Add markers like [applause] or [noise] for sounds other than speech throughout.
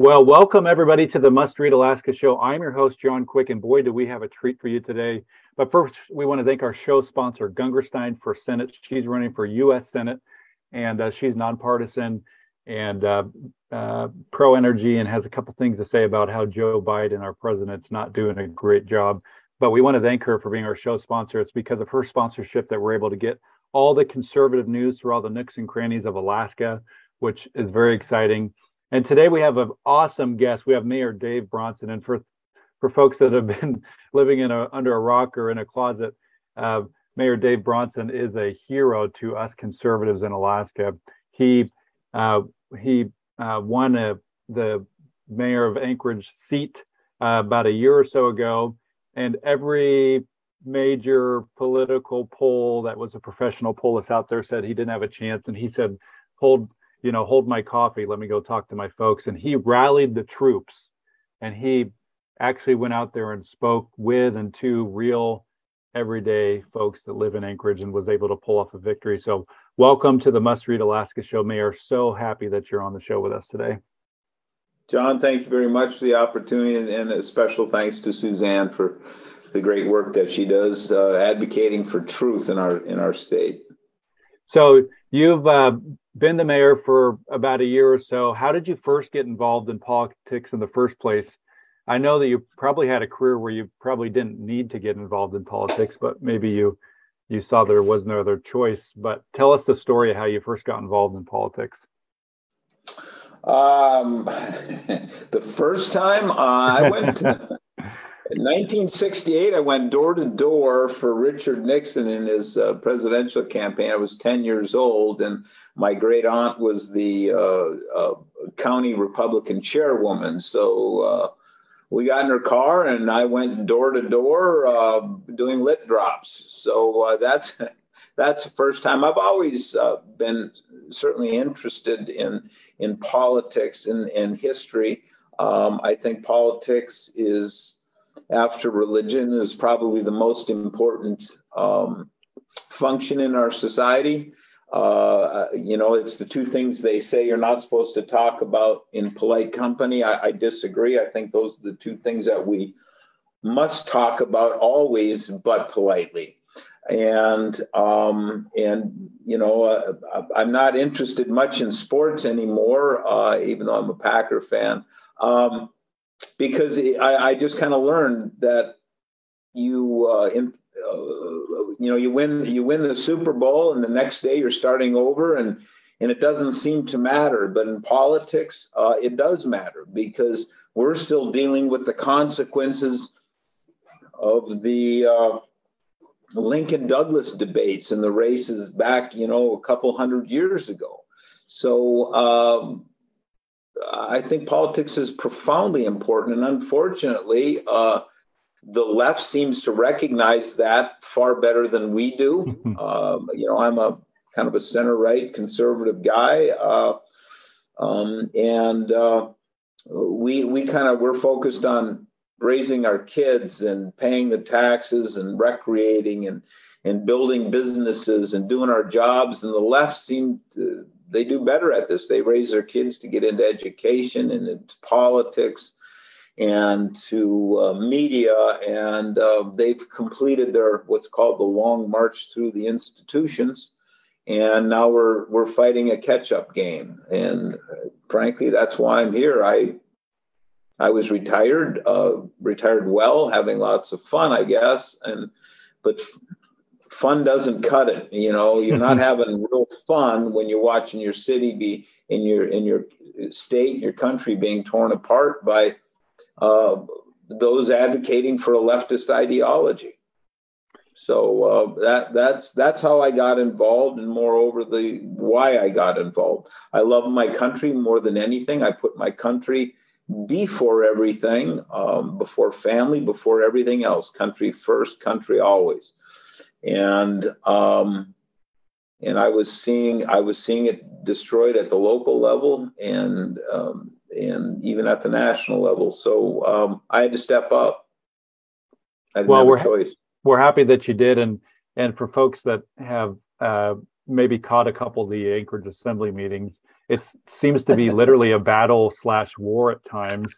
Well, welcome everybody to the Must Read Alaska show. I'm your host, John Quick, and boy, do we have a treat for you today. But first, we want to thank our show sponsor, Gungurstein for Senate. She's running for U.S. Senate, and uh, she's nonpartisan and uh, uh, pro energy and has a couple things to say about how Joe Biden, our president's not doing a great job. But we want to thank her for being our show sponsor. It's because of her sponsorship that we're able to get all the conservative news through all the nooks and crannies of Alaska, which is very exciting. And today we have an awesome guest. We have Mayor Dave Bronson. And for for folks that have been [laughs] living in a under a rock or in a closet, uh, Mayor Dave Bronson is a hero to us conservatives in Alaska. He uh, he uh, won a, the mayor of Anchorage seat uh, about a year or so ago, and every major political poll that was a professional poll that's out there said he didn't have a chance, and he said, "Hold you know, hold my coffee, let me go talk to my folks. And he rallied the troops and he actually went out there and spoke with and to real everyday folks that live in Anchorage and was able to pull off a victory. So, welcome to the Must Read Alaska show, Mayor. So happy that you're on the show with us today. John, thank you very much for the opportunity, and a special thanks to Suzanne for the great work that she does uh, advocating for truth in our in our state. So you've uh, been the mayor for about a year or so. How did you first get involved in politics in the first place? I know that you probably had a career where you probably didn't need to get involved in politics, but maybe you you saw there was no other choice. But tell us the story of how you first got involved in politics. Um, [laughs] the first time I went to, [laughs] [laughs] in 1968, I went door to door for Richard Nixon in his uh, presidential campaign. I was 10 years old, and my great aunt was the uh, uh, county Republican chairwoman. So uh, we got in her car, and I went door to door uh, doing lit drops. So uh, that's [laughs] that's the first time. I've always been certainly interested in in politics and, and history. Um, I think politics is after religion is probably the most important um, function in our society. Uh, you know, it's the two things they say you're not supposed to talk about in polite company. I, I disagree. I think those are the two things that we must talk about always, but politely. And um, and you know, uh, I'm not interested much in sports anymore, uh, even though I'm a Packer fan. Um, because I, I just kind of learned that you uh, in, uh, you know you win you win the Super Bowl and the next day you're starting over and and it doesn't seem to matter but in politics uh, it does matter because we're still dealing with the consequences of the uh, Lincoln Douglas debates and the races back you know a couple hundred years ago. So um, I think politics is profoundly important. And unfortunately, uh, the left seems to recognize that far better than we do. [laughs] um, you know, I'm a kind of a center right conservative guy. Uh, um, and uh, we, we kind of, we're focused on raising our kids and paying the taxes and recreating and, and building businesses and doing our jobs. And the left seem to, they do better at this. They raise their kids to get into education and into politics and to uh, media, and uh, they've completed their what's called the long march through the institutions. And now we're we're fighting a catch-up game, and uh, frankly, that's why I'm here. I I was retired, uh, retired well, having lots of fun, I guess, and but fun doesn't cut it. You know, you're not having real fun when you're watching your city be in your in your state, your country being torn apart by uh, those advocating for a leftist ideology. So uh, that that's that's how I got involved, and moreover, the why I got involved. I love my country more than anything. I put my country before everything, um, before family, before everything else. Country first, country always. And um, and I was seeing I was seeing it destroyed at the local level and um, and even at the national level. So um, I had to step up. well, we're choice. we're happy that you did, and and for folks that have uh, maybe caught a couple of the Anchorage Assembly meetings, it seems to be [laughs] literally a battle slash war at times.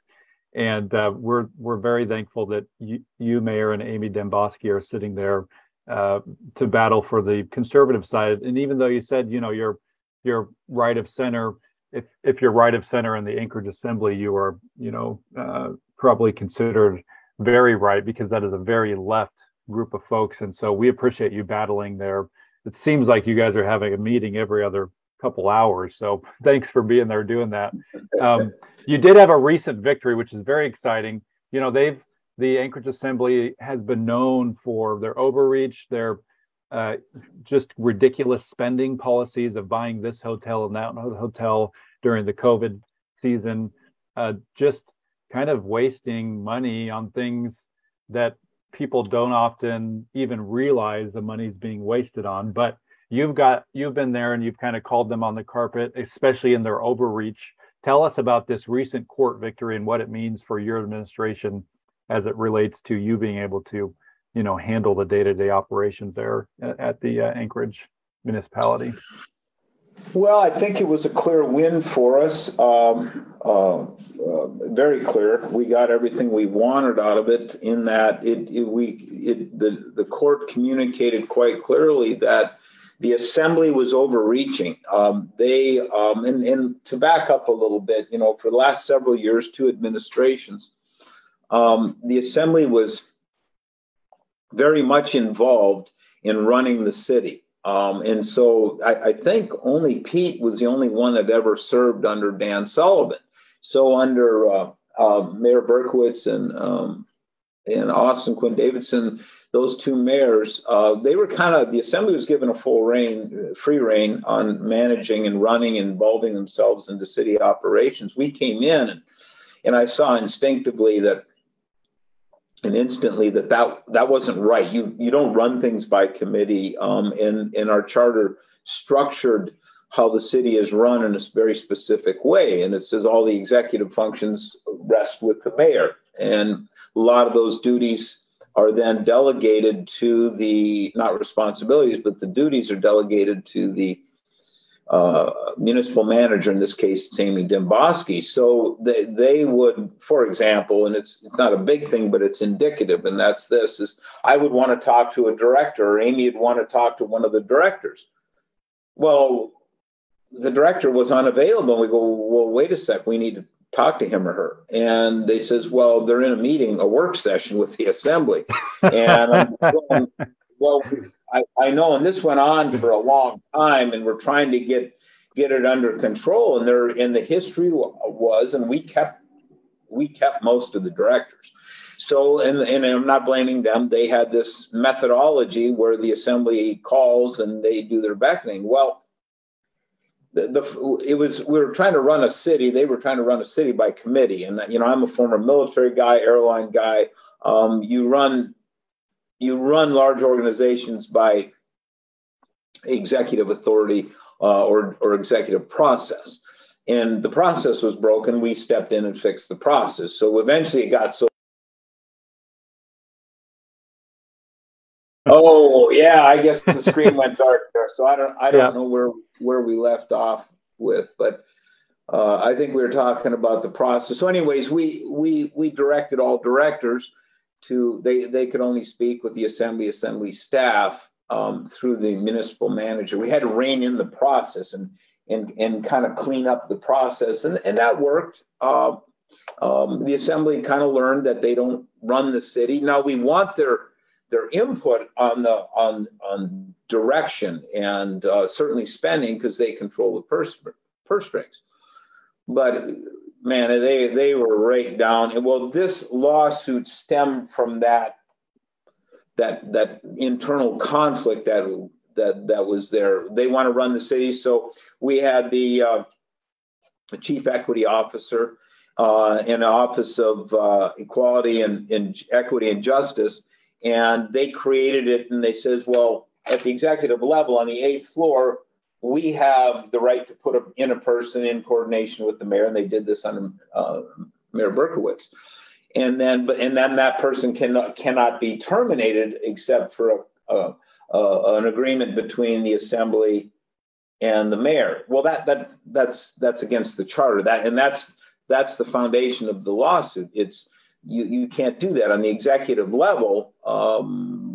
And uh, we're we're very thankful that you, you, Mayor, and Amy Demboski are sitting there uh, to battle for the conservative side. And even though you said, you know, you're you're right of center, if if you're right of center in the Anchorage Assembly, you are, you know, uh, probably considered very right because that is a very left group of folks. And so we appreciate you battling there. It seems like you guys are having a meeting every other couple hours. So [laughs] thanks for being there doing that. Um, you did have a recent victory, which is very exciting. You know, they've the Anchorage Assembly has been known for their overreach, their uh, just ridiculous spending policies of buying this hotel and that hotel during the COVID season, uh, just kind of wasting money on things that people don't often even realize the money's being wasted on. But you've got you've been there and you've kind of called them on the carpet, especially in their overreach. Tell us about this recent court victory and what it means for your administration as it relates to you being able to, you know, handle the day-to-day operations there at the uh, Anchorage municipality? Well, I think it was a clear win for us. Um, uh, uh, very clear. We got everything we wanted out of it. In that, it, it we it, the the court communicated quite clearly that the assembly was overreaching. Um, they um, and, and to back up a little bit, you know, for the last several years, two administrations um, the assembly was very much involved in running the city. Um, and so I, I, think only Pete was the only one that ever served under Dan Sullivan. So under uh, uh, Mayor Berkowitz and um, and Austin Quinn Davidson, those two mayors, uh, they were kind of the assembly was given a full reign, free reign on managing and running, and involving themselves into city operations. We came in and and I saw instinctively that and instantly that that that wasn't right. You you don't run things by committee. Um, and and our charter structured how the city is run in a very specific way, and it says all the executive functions rest with the mayor, and a lot of those duties are then delegated to the not responsibilities, but the duties are delegated to the uh, municipal manager, in this case, it's Amy Demboski. So they, they would, for example, and it's, it's not a big thing, but it's indicative, and that's this, is I would want to talk to a director, or Amy would want to talk to one of the directors. Well, the director was unavailable. We go, well, wait a sec, we need to talk to him or her. And they says, well, they're in a meeting, a work session with the assembly. [laughs] And I'm well, I, I know, and this went on for a long time, and we're trying to get get it under control. And there, in the history was, and we kept we kept most of the directors. So, and, and I'm not blaming them. They had this methodology where the assembly calls and they do their beckoning. Well, the, the it was we were trying to run a city. They were trying to run a city by committee, and you know I'm a former military guy, airline guy. Um, you run you run large organizations by executive authority uh, or, or executive process. And the process was broken. We stepped in and fixed the process. So eventually it got so. Oh yeah, I guess the screen went dark there. So I don't I don't yeah. know where where we left off with, but uh, I think we were talking about the process. So, anyways, we we we directed all directors to they they could only speak with the assembly assembly staff um, through the municipal manager. We had to rein in the process and and and kind of clean up the process, and and that worked. Uh, um, the assembly kind of learned that they don't run the city. Now we want their their input on the on on direction and uh, certainly spending because they control the purse purse strings. But man, they they were right down. Well, this lawsuit stemmed from that that that internal conflict that that that was there. They want to run the city, so we had the, uh, chief equity officer uh, in the Office of uh, Equality and, and Equity and Justice, and they created it. And they says, well, at the executive level on the eighth floor, we have the right to put in a person in coordination with the mayor, and they did this under uh, Mayor Berkowitz. And then, but and then that person cannot cannot be terminated except for a, a, a, an agreement between the assembly and the mayor. Well, that that that's that's against the charter. That and that's that's the foundation of the lawsuit. It's you you can't do that on the executive level. Um,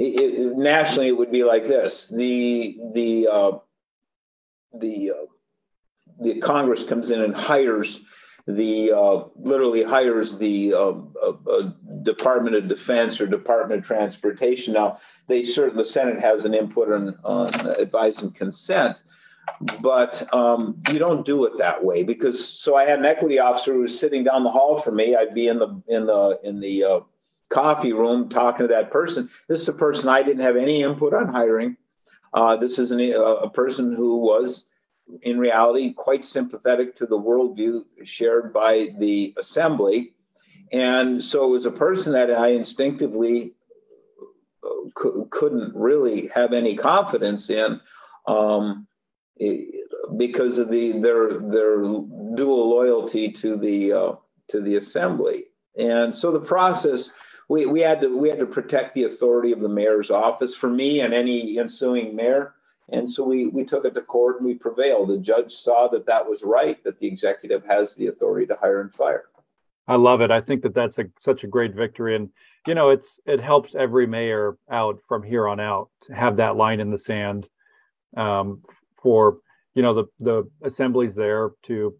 it, it, nationally, it would be like this: the the uh, the uh, the Congress comes in and hires the uh, literally hires the uh, uh, Department of Defense or Department of Transportation. Now, they certainly the Senate has an input on, on advice and consent, but um, you don't do it that way because. So I had an equity officer who was sitting down the hall from me. I'd be in the in the in the uh, coffee room talking to that person. This is a person I didn't have any input on hiring. Uh, this is an, a person who was in reality quite sympathetic to the worldview shared by the assembly. And so it was a person that I instinctively uh, couldn't really have any confidence in um, because of the their their dual loyalty to the uh, to the assembly. And so the process we, we had to we had to protect the authority of the mayor's office for me and any ensuing mayor and so we, we took it to court and we prevailed. The judge saw that that was right, that the executive has the authority to hire and fire. I love it. I think that that's a, such a great victory. And, you know, it's it helps every mayor out from here on out to have that line in the sand um, for, you know, the, the assemblies there to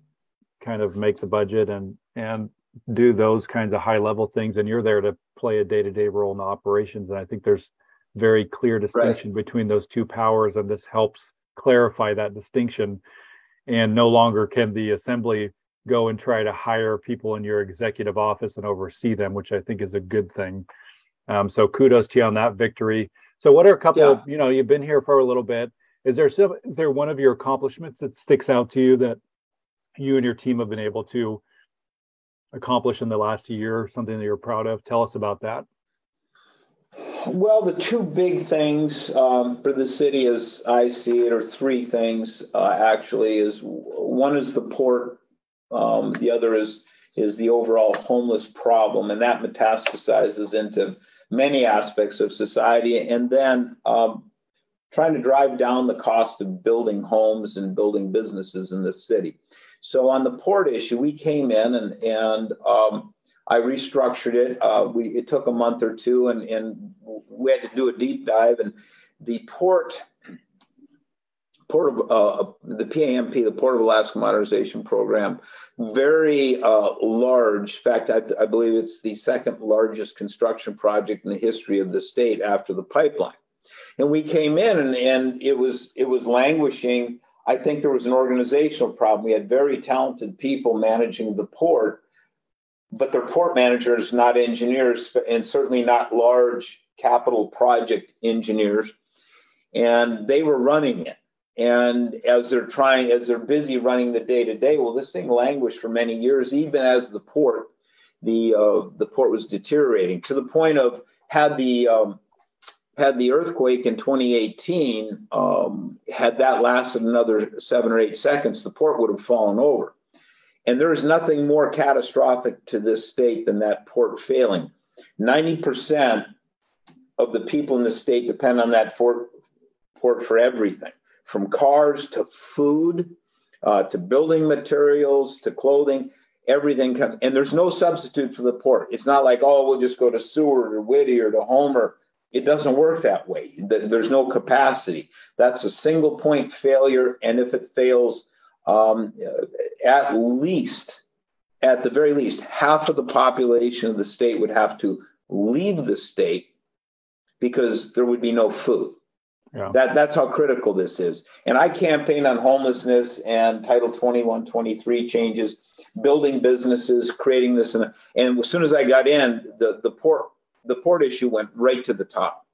kind of make the budget and, and do those kinds of high level things. And you're there to play a day to day role in the operations. And I think there's very clear distinction right. between those two powers, and this helps clarify that distinction. And no longer can the assembly go and try to hire people in your executive office and oversee them, which I think is a good thing. Um, so kudos to you on that victory. So, what are a couple? Yeah. Of, you know, you've been here for a little bit. Is there is there one of your accomplishments that sticks out to you that you and your team have been able to accomplish in the last year? Something that you're proud of? Tell us about that. Well, the two big things um, for the city, as I see it, are three things uh, actually. Is one is the port, um, the other is is the overall homeless problem, and that metastasizes into many aspects of society. And then um, trying to drive down the cost of building homes and building businesses in the city. So on the port issue, we came in and and um, I restructured it. Uh, we it took a month or two, and and we had to do a deep dive. And the port, port of uh, the PAMP, the Port of Alaska Modernization Program, very uh, large. In fact, I, I believe it's the second largest construction project in the history of the state after the pipeline. And we came in, and, and it was it was languishing. I think there was an organizational problem. We had very talented people managing the port but they're port managers, not engineers, and certainly not large capital project engineers. And they were running it. And as they're trying, as they're busy running the day to day, well, this thing languished for many years, even as the port, the uh, the port was deteriorating to the point of had the um, had the earthquake in 2018, um, had that lasted another seven or eight seconds, the port would have fallen over. And there is nothing more catastrophic to this state than that port failing. 90% of the people in the state depend on that port, port for everything from cars to food uh, to building materials to clothing everything comes and there's no substitute for the port it's not like oh we'll just go to seward or whittier or to homer it doesn't work that way there's no capacity that's a single point failure and if it fails um, at least, at the very least, half of the population of the state would have to leave the state because there would be no food. Yeah. That that's how critical this is. And I campaign on homelessness and Title 21, 23 changes, building businesses, creating this. And, and as soon as I got in, the, the port the port issue went right to the top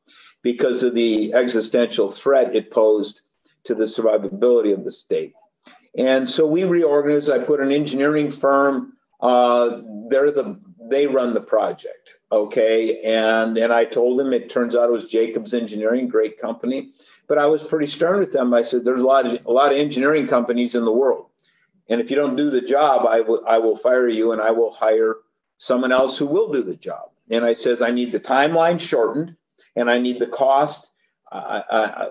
because of the existential threat it posed to the survivability of the state. And so we reorganized. I put an engineering firm. Uh, they're the they run the project, okay. And and I told them it turns out it was Jacobs Engineering, great company. But I was pretty stern with them. I said, "There's a lot of a lot of engineering companies in the world, and if you don't do the job, I will I will fire you, and I will hire someone else who will do the job." And I says, "I need the timeline shortened, and I need the cost uh, uh,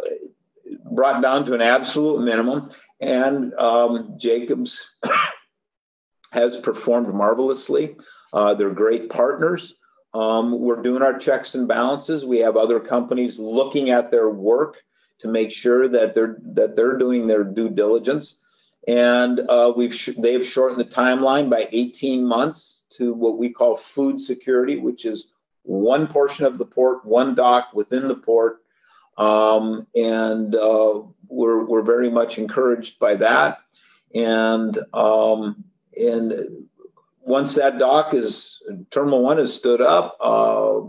brought down to an absolute minimum." And um, Jacobs [coughs] has performed marvelously. Uh, they're great partners. Um, we're doing our checks and balances. We have other companies looking at their work to make sure that they're that they're doing their due diligence. And uh, we've sh- they have shortened the timeline by 18 months to what we call food security, which is one portion of the port, one dock within the port, um, and uh, we're, we're very much encouraged by that. And, um, and once that dock is, Terminal 1 is stood up, uh,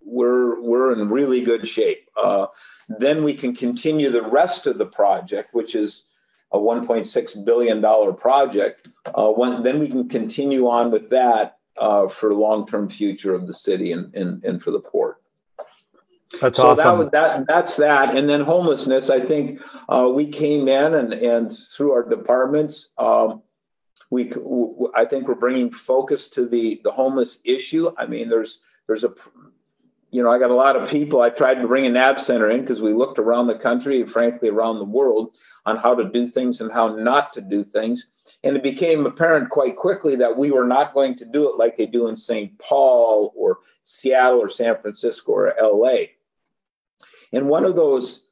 we're, we're in really good shape. Uh, then we can continue the rest of the project, which is a $1.6 billion project. Uh, when, then we can continue on with that uh, for long-term future of the city and, and, and for the port. That's so awesome. that was that. That's that. And then homelessness. I think uh, we came in and and through our departments, um, we I think we're bringing focus to the the homeless issue. I mean, there's there's a you know I got a lot of people. I tried to bring a Nav center in because we looked around the country, and frankly around the world, on how to do things and how not to do things. And it became apparent quite quickly that we were not going to do it like they do in St. Paul or Seattle or San Francisco or LA and one of those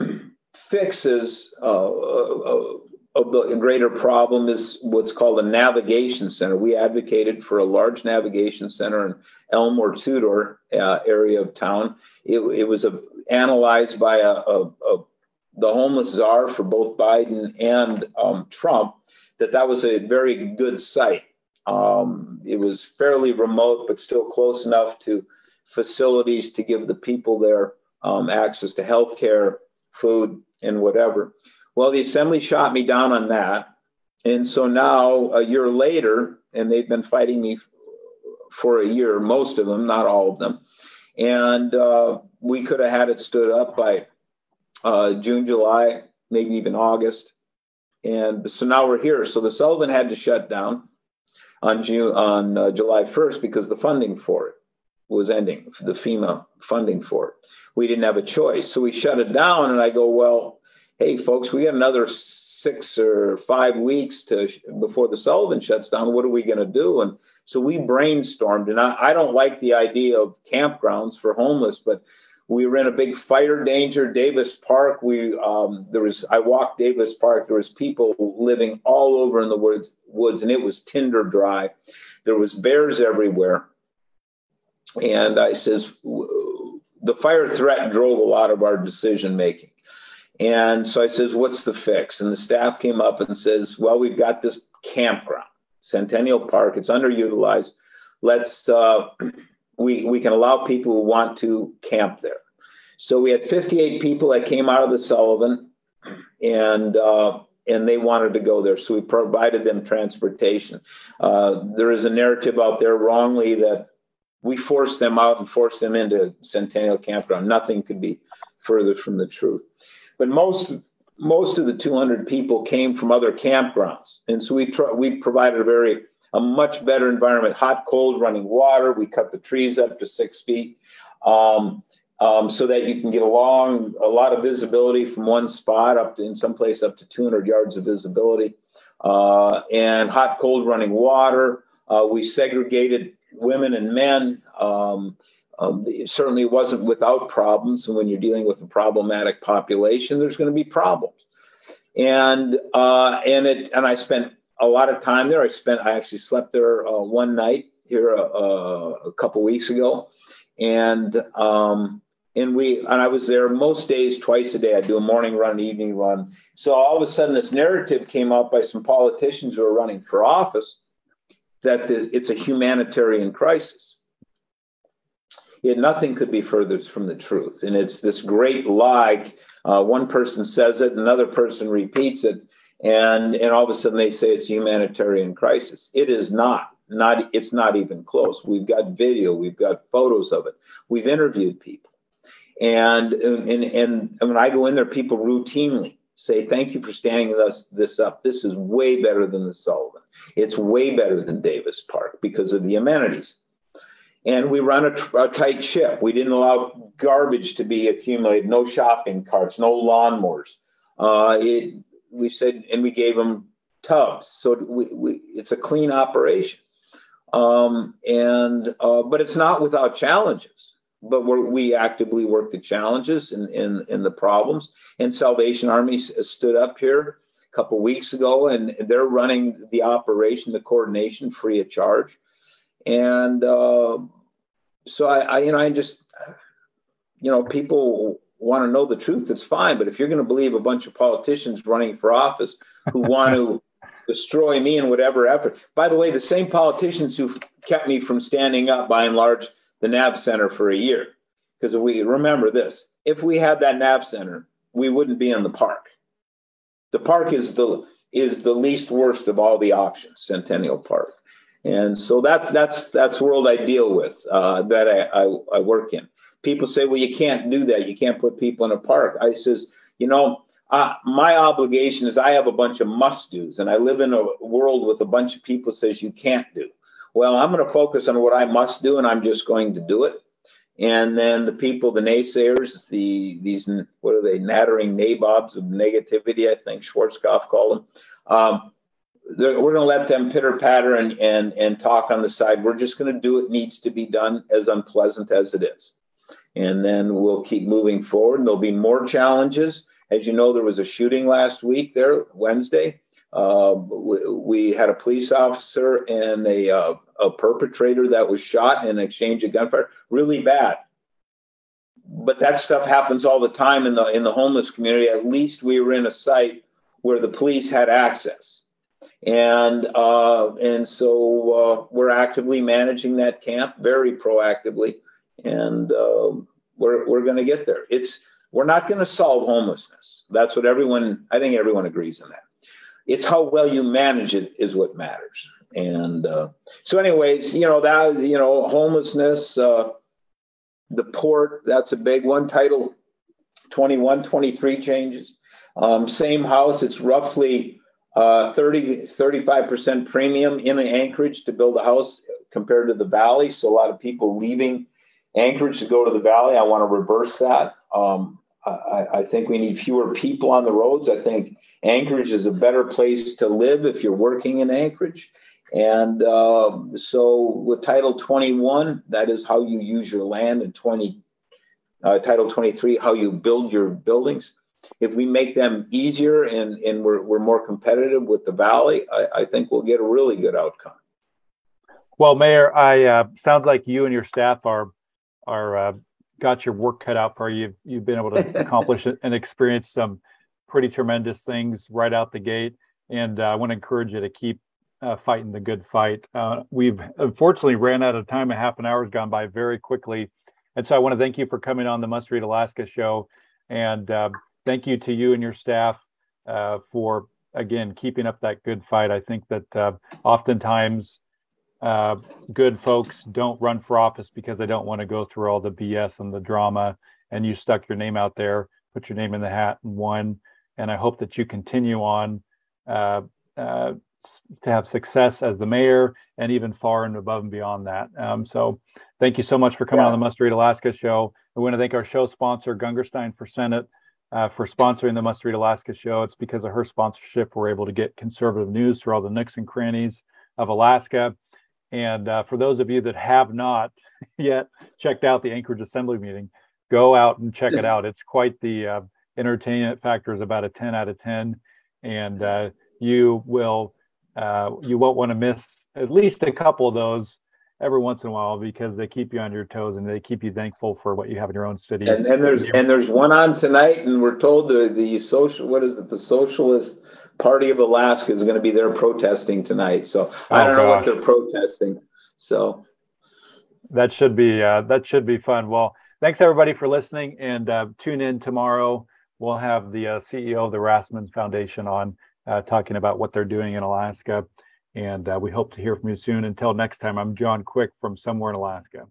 [clears throat] fixes uh, uh, of the greater problem is what's called a navigation center. We advocated for a large navigation center in Elmore Tudor uh, area of town. It, it was a, analyzed by a, a, a, the homeless czar for both Biden and um, Trump that that was a very good site. Um, it was fairly remote, but still close enough to facilities to give the people there um, access to health care, food, and whatever. Well, the assembly shot me down on that. And so now, a year later, and they've been fighting me for a year, most of them, not all of them. And uh, we could have had it stood up by uh, June, July, maybe even August. And so now we're here. So the Sullivan had to shut down on June on uh, July 1st because the funding for it was ending, the FEMA funding for it we didn't have a choice. So we shut it down. And I go, well, hey, folks, we got another six or five weeks to before the Sullivan shuts down. What are we going to do? And so we brainstormed. And I, I don't like the idea of campgrounds for homeless, but we were in a big fire danger davis park we um, there was i walked davis park there was people living all over in the woods woods and it was tinder dry there was bears everywhere and i says the fire threat drove a lot of our decision making. And so I says, what's the fix? And the staff came up and says, well, we've got this campground, Centennial Park. It's underutilized. Let's uh, we we can allow people who want to camp there. So we had 58 people that came out of the Sullivan, and uh, and they wanted to go there. So we provided them transportation. Uh, there is a narrative out there wrongly that we forced them out and forced them into Centennial Campground. Nothing could be further from the truth. But most most of the 200 people came from other campgrounds, and so we tr- we provided a very a much better environment, hot, cold, running water. We cut the trees up to six feet. Um, um, so that you can get along a lot of visibility from one spot up to in some place up to 200 yards of visibility uh, and hot cold running water uh, we segregated women and men. Um, um, it certainly wasn't without problems. And when you're dealing with a problematic population, there's going to be problems. And uh, and it and I spent a lot of time there. I spent I actually slept there uh, one night here uh, uh a couple weeks ago, and um, and we and I was there most days, twice a day. I do a morning run, an evening run. So all of a sudden, this narrative came up by some politicians who are running for office that this, it's a humanitarian crisis. it, nothing could be further from the truth. And it's this great lie. Uh, one person says it, another person repeats it, and and all of a sudden they say it's a humanitarian crisis. It is not. Not it's not even close. We've got video, we've got photos of it. We've interviewed people, and and and, when I go in there, people routinely say, "Thank you for standing this this up. This is way better than the Sullivan. It's way better than Davis Park because of the amenities." and we run a, a, tight ship. We didn't allow garbage to be accumulated, no shopping carts, no lawnmowers. Uh, it, we said, and we gave them tubs, so we, we, it's a clean operation. Um, and uh, but it's not without challenges. But we actively work the challenges and the problems. And Salvation Army stood up here a couple weeks ago, and they're running the operation, the coordination, free of charge. And uh, so I, I, you know, I just, you know, people want to know the truth. It's fine, but if you're going to believe a bunch of politicians running for office who want to [laughs] destroy me in whatever effort. By the way, the same politicians who kept me from standing up, by and large, the Nav Center for a year. Because if we remember this, if we had that Nav Center, we wouldn't be in the park. The park is the is the least worst of all the options, Centennial Park. And so that's that's that's world I deal with uh, that I, I, I work in. People say, well, you can't do that. You can't put people in a park. I says, you know, uh, my obligation is I have a bunch of must dos, and I live in a world with a bunch of people says you can't do. Well, I'm going to focus on what I must do, and I'm just going to do it. And then the people, the naysayers, the these what are they, nattering nabobs of negativity? I think Schwarzkopf called them. Um, we're going to let them pitter patter and, and, and talk on the side. We're just going to do what needs to be done, as unpleasant as it is. And then we'll keep moving forward. And there'll be more challenges. As you know, there was a shooting last week there, Wednesday. Uh, we, we, had a police officer and a, uh, a perpetrator that was shot in exchange of gunfire. Really bad. But that stuff happens all the time in the in the homeless community. At least we were in a site where the police had access and uh, and so uh, we're actively managing that camp very proactively, and uh, we're we're going to get there. It's we're not going to solve homelessness. That's what everyone I think everyone agrees on that. It's how well you manage it is what matters. And uh, so, anyways, you know that you know homelessness, uh, the port that's a big one. Title 21, 23 changes. Um, same house. It's roughly uh, 30, 35% premium in Anchorage to build a house compared to the valley. So a lot of people leaving Anchorage to go to the valley. I want to reverse that. Um, I, I, think we need fewer people on the roads. I think Anchorage is a better place to live if you're working in Anchorage. And uh, so with Title 21, that is how you use your land, and 20, uh, Title 23, how you build your buildings if we make them easier and, and we're, we're more competitive with the valley, I, I think we'll get a really good outcome. Well, Mayor, I uh, sounds like you and your staff are are uh, got your work cut out for you. You've, you've been able to [laughs] accomplish and experience some pretty tremendous things right out the gate, and uh, I want to encourage you to keep uh, fighting the good fight. Uh, we've unfortunately ran out of time. A half an hour has gone by very quickly, and so I want to thank you for coming on the Must Read Alaska show and uh, thank you to you and your staff uh, for again keeping up that good fight. I think that uh, oftentimes uh, good folks don't run for office because they don't want to go through all the BS and the drama. And you stuck your name out there, put your name in the hat, and won. And I hope that you continue on uh, uh, to have success as the mayor and even far and above and beyond that. Um, so thank you so much for coming yeah. on the Must Read Alaska show. I want to thank our show sponsor, Gungurstein for Senate uh, for sponsoring the Must Read Alaska show. It's because of her sponsorship we're able to get conservative news through all the nooks and crannies of Alaska. And uh, for those of you that have not [laughs] yet checked out the Anchorage Assembly meeting, go out and check it [laughs] out. It's quite the uh, entertainment factor is about a 10 out of 10, and uh, you will uh, you won't want to miss at least a couple of those every once in a while because they keep you on your toes and they keep you thankful for what you have in your own city. And, and there's and there's one on tonight, and we're told the the social what is it the Socialist Party of Alaska is going to be there protesting tonight. So I oh, don't know what they're protesting. So that should be uh, that should be fun. Well, thanks everybody for listening, and uh, tune in tomorrow. We'll have the uh, CEO of the Rasmuson Foundation on uh, talking about what they're doing in Alaska, and uh, we hope to hear from you soon. Until next time, I'm John Quick from somewhere in Alaska.